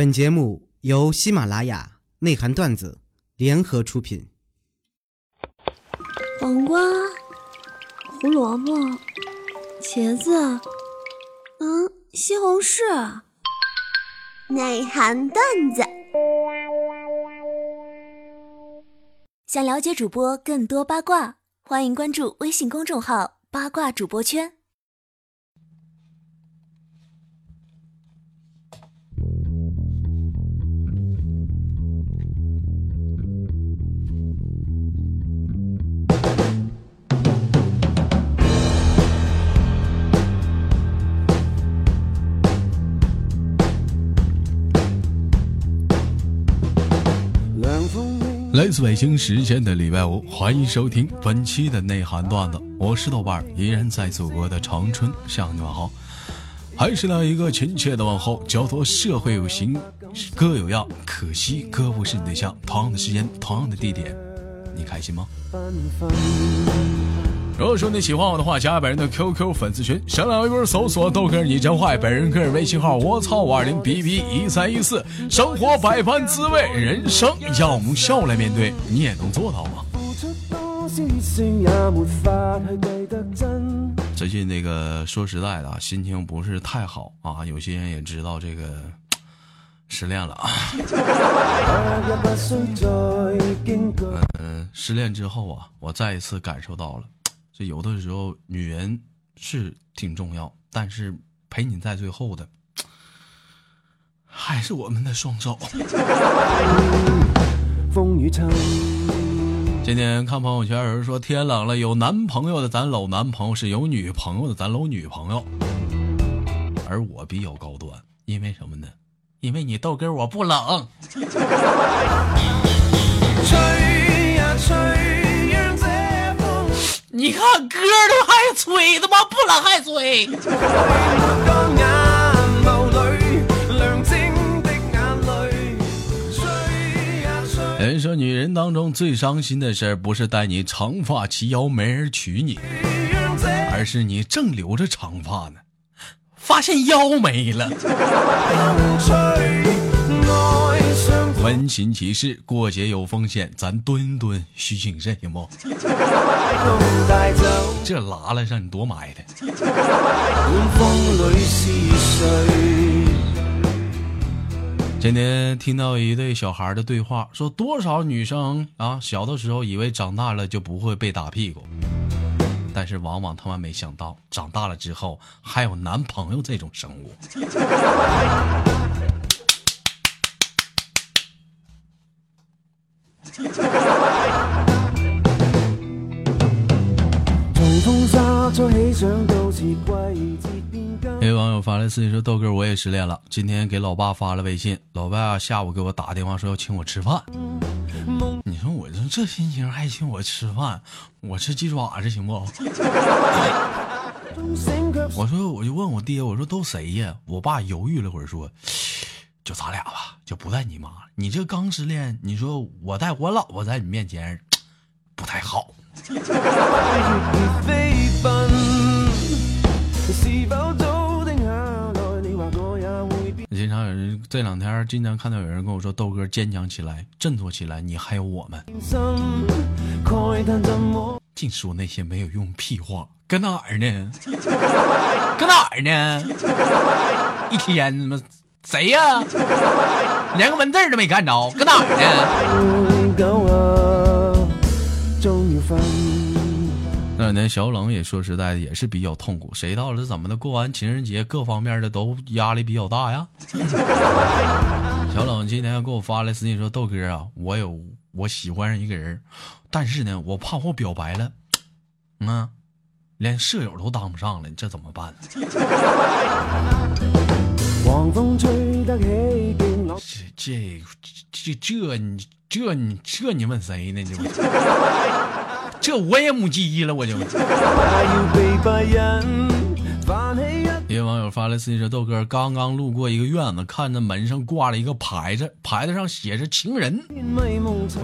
本节目由喜马拉雅内涵段子联合出品。黄瓜、胡萝卜、茄子，嗯，西红柿。内涵段子。想了解主播更多八卦，欢迎关注微信公众号“八卦主播圈”。来自北京时间的礼拜五，欢迎收听本期的内涵段子。我是豆瓣，依然在祖国的长春向你们好，还是那一个亲切的问候，交托社会有形，哥有样，可惜哥不是你对象。同样的时间，同样的地点，你开心吗？如果说你喜欢我的话，加本人的 QQ 粉丝群，新浪微博搜索豆哥你真坏，本人个人微信号我操五二零 B B 一三一四。生活百般滋味，人生要用笑来面对，你也能做到吗？最近那个说实在的，心情不是太好啊，有些人也知道这个失恋了啊。嗯，失恋之后啊，我再一次感受到了。有的时候，女人是挺重要，但是陪你在最后的还是我们的双手。风雨今天看朋友圈，有人说天冷了，有男朋友的咱搂男朋友，是有女朋友的咱搂女朋友。而我比较高端，因为什么呢？因为你豆哥我不冷。你看歌都还吹，他妈不冷还吹。人说女人当中最伤心的事不是带你长发齐腰没人娶你，而是你正留着长发呢，发现腰没了。温馨提示：过节有风险，咱蹲蹲需谨慎，行不？这拉了让你多埋汰。今天听到一对小孩的对话，说多少女生啊，小的时候以为长大了就不会被打屁股，但是往往他们没想到，长大了之后还有男朋友这种生物。有 网友发来私信说：“豆哥，我也失恋了。今天给老爸发了微信，老爸下午给我打电话说要请我吃饭。你说我这这心情还请我吃饭？我吃鸡爪子行不？我说我就问我爹，我说都谁呀？我爸犹豫了会儿说。”就咱俩吧，就不带你妈了。你这刚失恋，你说我带我老婆在你面前不太好。经常有人这两天经常看到有人跟我说：“豆哥坚强起来，振作起来，你还有我们。”净说那些没有用屁话，搁哪儿呢？搁哪儿呢？一天他妈。谁呀？连个文字都没看着，搁哪呢？那两天小冷也说实在的也是比较痛苦，谁到了怎么的？过完情人节，各方面的都压力比较大呀。小冷今天给我发来私信说：“豆哥啊，我有我喜欢上一个人，但是呢，我怕我表白了，嗯，连舍友都当不上了，你这怎么办？”这这这这你这你这你问谁呢？这 这我也没记忆了，我就。一位网友发来私信说：“豆哥刚刚路过一个院子，看着门上挂了一个牌子，牌子上写着‘情人’，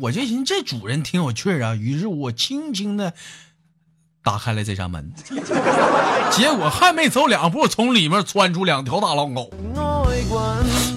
我就寻思这主人挺有趣啊，于是我轻轻的打开了这扇门，结果还没走两步，从里面窜出两条大狼狗。”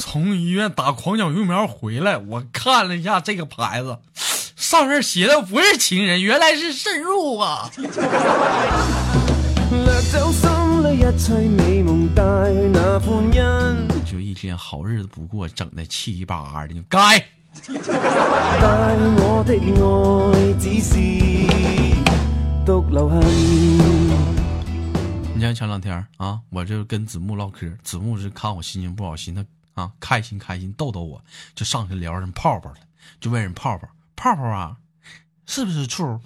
从医院打狂犬疫苗回来，我看了一下这个牌子，上面写的不是情人，原来是渗入啊！就一天好日子不过，整的七七八八的，该。你像前两天啊，我这跟子木唠嗑，子木是看我心情不好，寻思啊开心开心逗逗我，就上去聊人泡泡了，就问人泡泡泡泡啊，是不是处？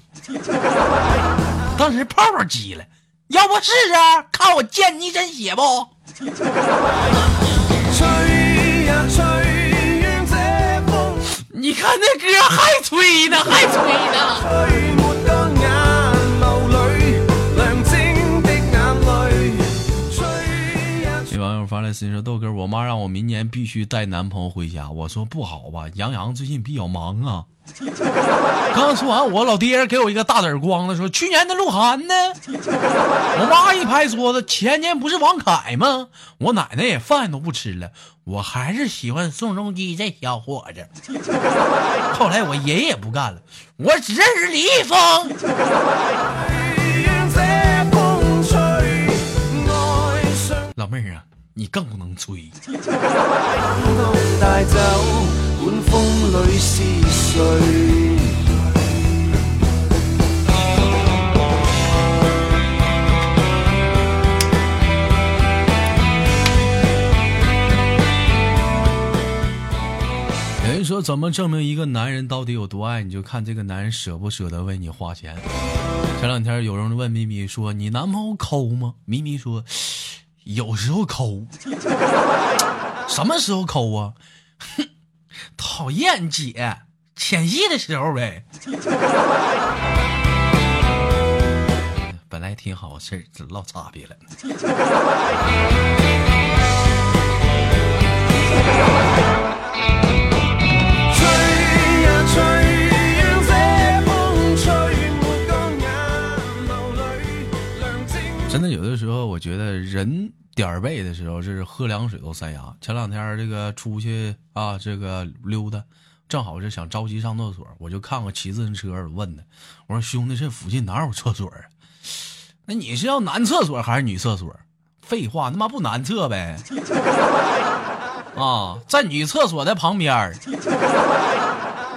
当时泡泡急了，要不试试？看我溅你一身血不？你看那歌还吹呢，还吹呢。私信说：“豆哥，我妈让我明年必须带男朋友回家。”我说：“不好吧，杨洋最近比较忙啊。”刚说完，我老爹给我一个大耳光子，说：“去年的鹿晗呢？”我妈一拍桌子：“前年不是王凯吗？”我奶奶也饭都不吃了。我还是喜欢宋仲基这小伙子。后来我爷爷也不干了，我只认识李易峰。你更不能吹。人说，怎么证明一个男人到底有多爱？你就看这个男人舍不舍得为你花钱。前两天有人问咪咪说：“你男朋友抠吗？”咪咪说。有时候抠，什么时候抠啊？哼，讨厌姐，前戏的时候呗。本来挺好事儿，落差别了。真的，有的时候我觉得人点儿背的时候，这是喝凉水都塞牙。前两天这个出去啊，这个溜达，正好是想着急上厕所，我就看过骑自行车，问他，我说兄弟，这附近哪有厕所啊？那你是要男厕所还是女厕所？废话，他妈不男厕呗！啊，在女厕所的旁边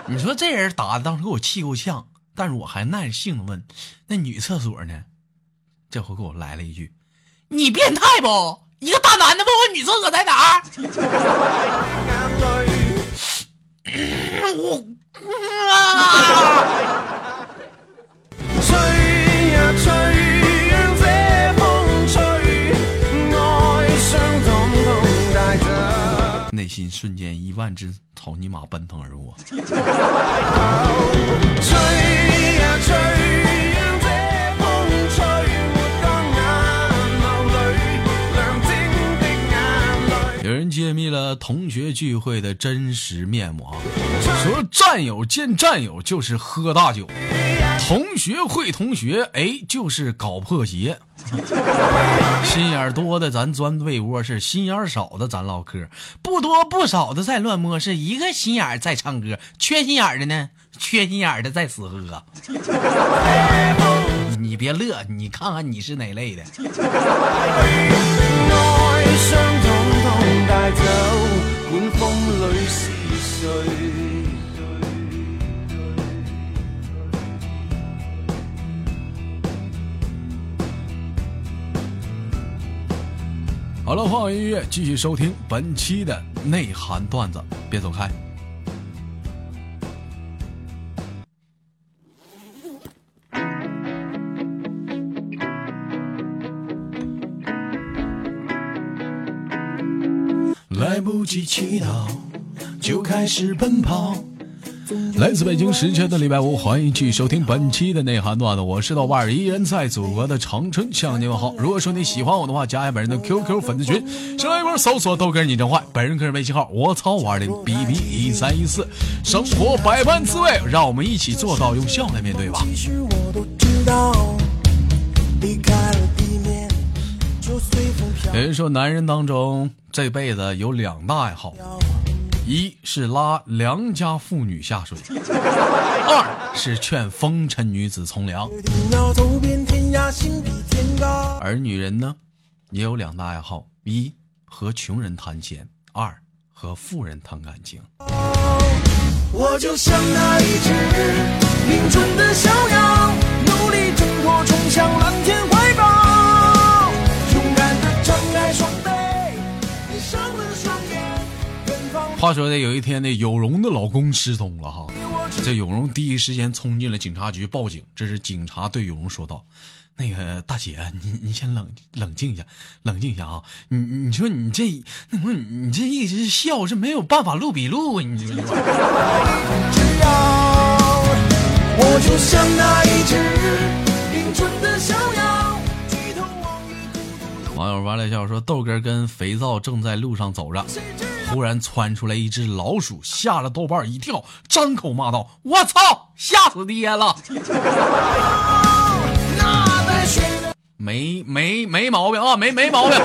你说这人打的当时给我气够呛，但是我还耐着性子问，那女厕所呢？这回给我来了一句：“你变态不？一个大男的问我女厕所在哪儿？”我啊！内心瞬间一万只草泥马奔腾而过。吹呀吹。了同学聚会的真实面目啊！说战友见战友就是喝大酒，同学会同学，哎，就是搞破鞋。心眼多的咱钻被窝，是心眼少的咱唠嗑，不多不少的在乱摸，是一个心眼在唱歌，缺心眼的呢，缺心眼的在死喝。你别乐，你看看你是哪类的。好了，放音乐，继续收听本期的内涵段子，别走开。起祈祷，就开始奔跑。来自北京时间的礼拜五，欢迎继续收听本期的内涵段子。我是豆瓣儿，依然在祖国的长春向你问好。如果说你喜欢我的话，加一下本人的 QQ 粉丝群，上来一波搜索豆哥你真坏，本人个人微信号我操五二零 B B 一三一四。生活百般滋味，让我们一起做到用笑来面对吧。其实我都知道，离开了，有人说，男人当中这辈子有两大爱好，一是拉良家妇女下水，二是劝风尘女子从良。而女人呢，也有两大爱好：一和穷人谈钱，二和富人谈感情。我就像那一只的小羊，努力挣脱，冲向蓝天话说的有一天呢，有容的老公失踪了哈，这有容第一时间冲进了警察局报警。这是警察对有容说道。那个大姐，你你先冷冷静一下，冷静一下啊！你你说你这，你这一直笑是没有办法录笔录啊！你说你说。网友发来笑说：豆哥跟肥皂正在路上走着，突然窜出来一只老鼠，吓了豆瓣一跳，张口骂道：“我操，吓死爹了！” 没没没毛病啊，没没毛病。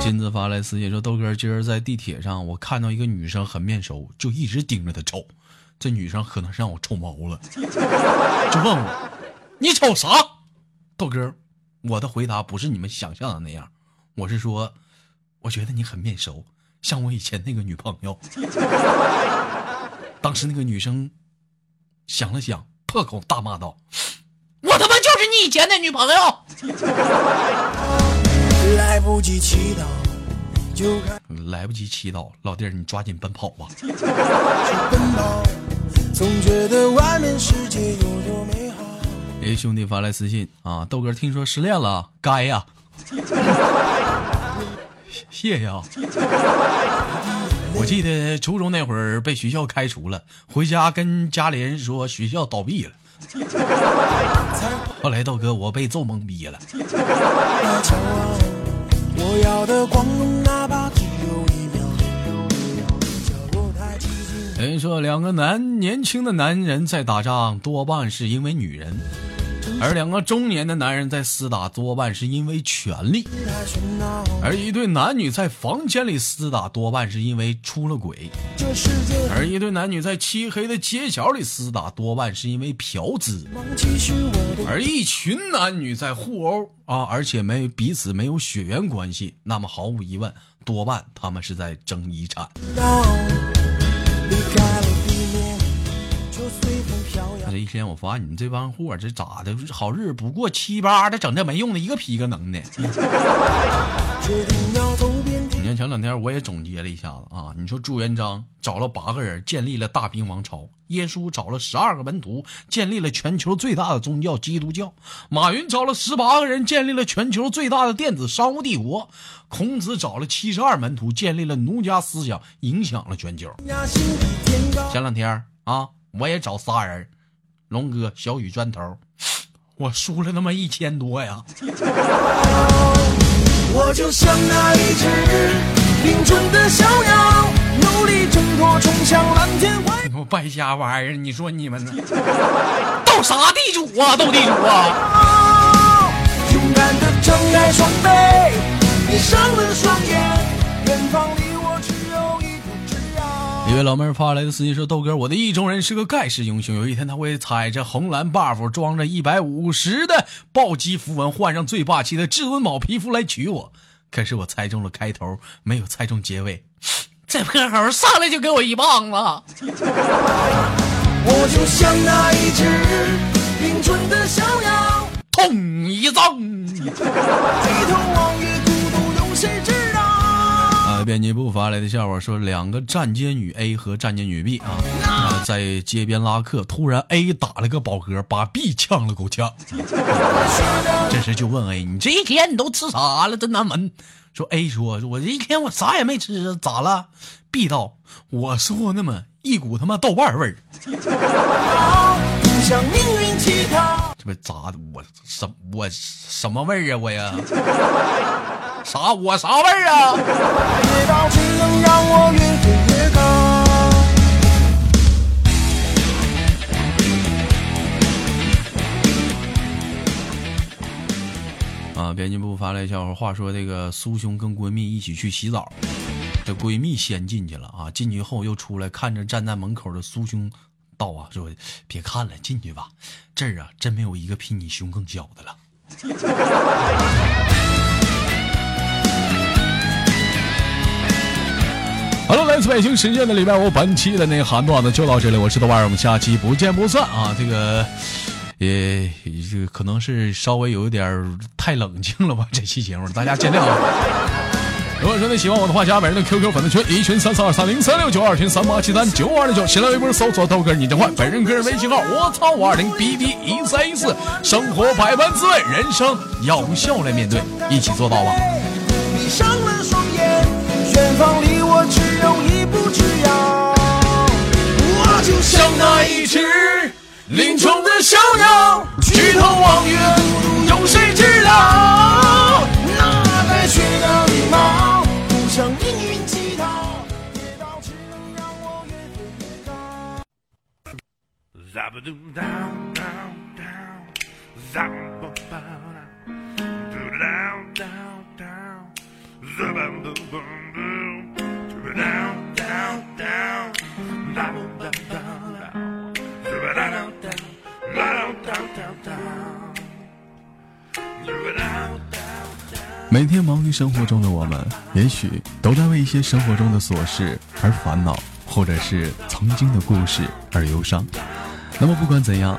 金子发来私信说：“豆哥，今儿在地铁上，我看到一个女生很面熟，就一直盯着她瞅。这女生可能是让我瞅毛了，就问我：你瞅啥？豆哥，我的回答不是你们想象的那样，我是说，我觉得你很面熟，像我以前那个女朋友。当时那个女生。”想了想，破口大骂道：“我他妈就是你以前的女朋友！”来不及祈祷，就来不及祈祷，老弟儿，你抓紧奔跑吧！哎，兄弟发来私信啊，豆哥听说失恋了，该呀，谢谢啊。我记得初中那会儿被学校开除了，回家跟家里人说学校倒闭了。后来豆哥我被揍懵逼了。人说两个男年轻的男人在打仗，多半是因为女人。而两个中年的男人在厮打，多半是因为权力；而一对男女在房间里厮打，多半是因为出了轨；而一对男女在漆黑的街角里厮打，多半是因为嫖资；而一群男女在互殴。啊，而且没彼此没有血缘关系，那么毫无疑问，多半他们是在争遗产。天我发现你们这帮货这咋的？好日子不过七八的，整这没用的，一个皮个能的。你看前两天我也总结了一下子啊，你说朱元璋找了八个人建立了大明王朝，耶稣找了十二个门徒建立了全球最大的宗教基督教，马云找了十八个人建立了全球最大的电子商务帝国，孔子找了七十二门徒建立了儒家思想，影响了全球。前两天啊。我也找仨人，龙哥、小雨、砖头，我输了他妈一千多呀。我就像那一只凌春的小鸟，努力挣脱，冲向蓝天。你给我败家玩意儿！你说你们呢？斗啥地主啊？斗地主啊！勇敢的张开双臂，闭上了双眼，远方离。一位老妹儿发来的私信说：“豆哥，我的意中人是个盖世英雄。有一天他会踩着红蓝 buff，装着一百五十的暴击符文，换上最霸气的至尊宝皮肤来娶我。可是我猜中了开头，没有猜中结尾。这破猴上来就给我一棒子！我就像那一只冰春的小鸟，痛一掌，低头望月，孤独有谁知？”编辑部发来的笑话说，两个站街女 A 和站街女 B 啊，在街边拉客，突然 A 打了个饱嗝，把 B 呛了口呛。这时就问 A：“ 你这一天你都吃啥了？真难闻。”说 A 说：“我这一天我啥也没吃，咋了？”B 道：“我说那么，一股他妈豆瓣味儿。”这不咋的？我什我什么味儿啊？我呀？啥我啥味儿啊？啊编辑部发来笑话话说这个苏兄跟闺蜜一起去洗澡这闺蜜先进去了啊进去后又出来看着站在门口的苏兄道啊说别看了进去吧。这儿啊真没有一个比你胸更小的了。Hello，来自北京时间的礼拜五，本期的内涵段子就到这里，我是豆瓣，我们下期不见不散啊！这个，也这个可能是稍微有一点太冷静了吧，这期节目大家见谅。如果说你喜欢我的话，加本人的 QQ 粉丝群，一群三四二三零三六九，二群三八七三九二零九，新浪微博搜索豆哥你真坏，本人个人微信号我操五二零 B B 一三一四，生活百般滋味，人生要用笑来面对，一起做到吧。你上了，方离我只有一步之遥。我就像那一只林中的小鸟，举头望月，有谁知道？那带雪的羽毛，不向命运乞讨，跌倒只能让我越飞越高。每天忙于生活中的我们，也许都在为一些生活中的琐事而烦恼，或者是曾经的故事而忧伤。那么不管怎样，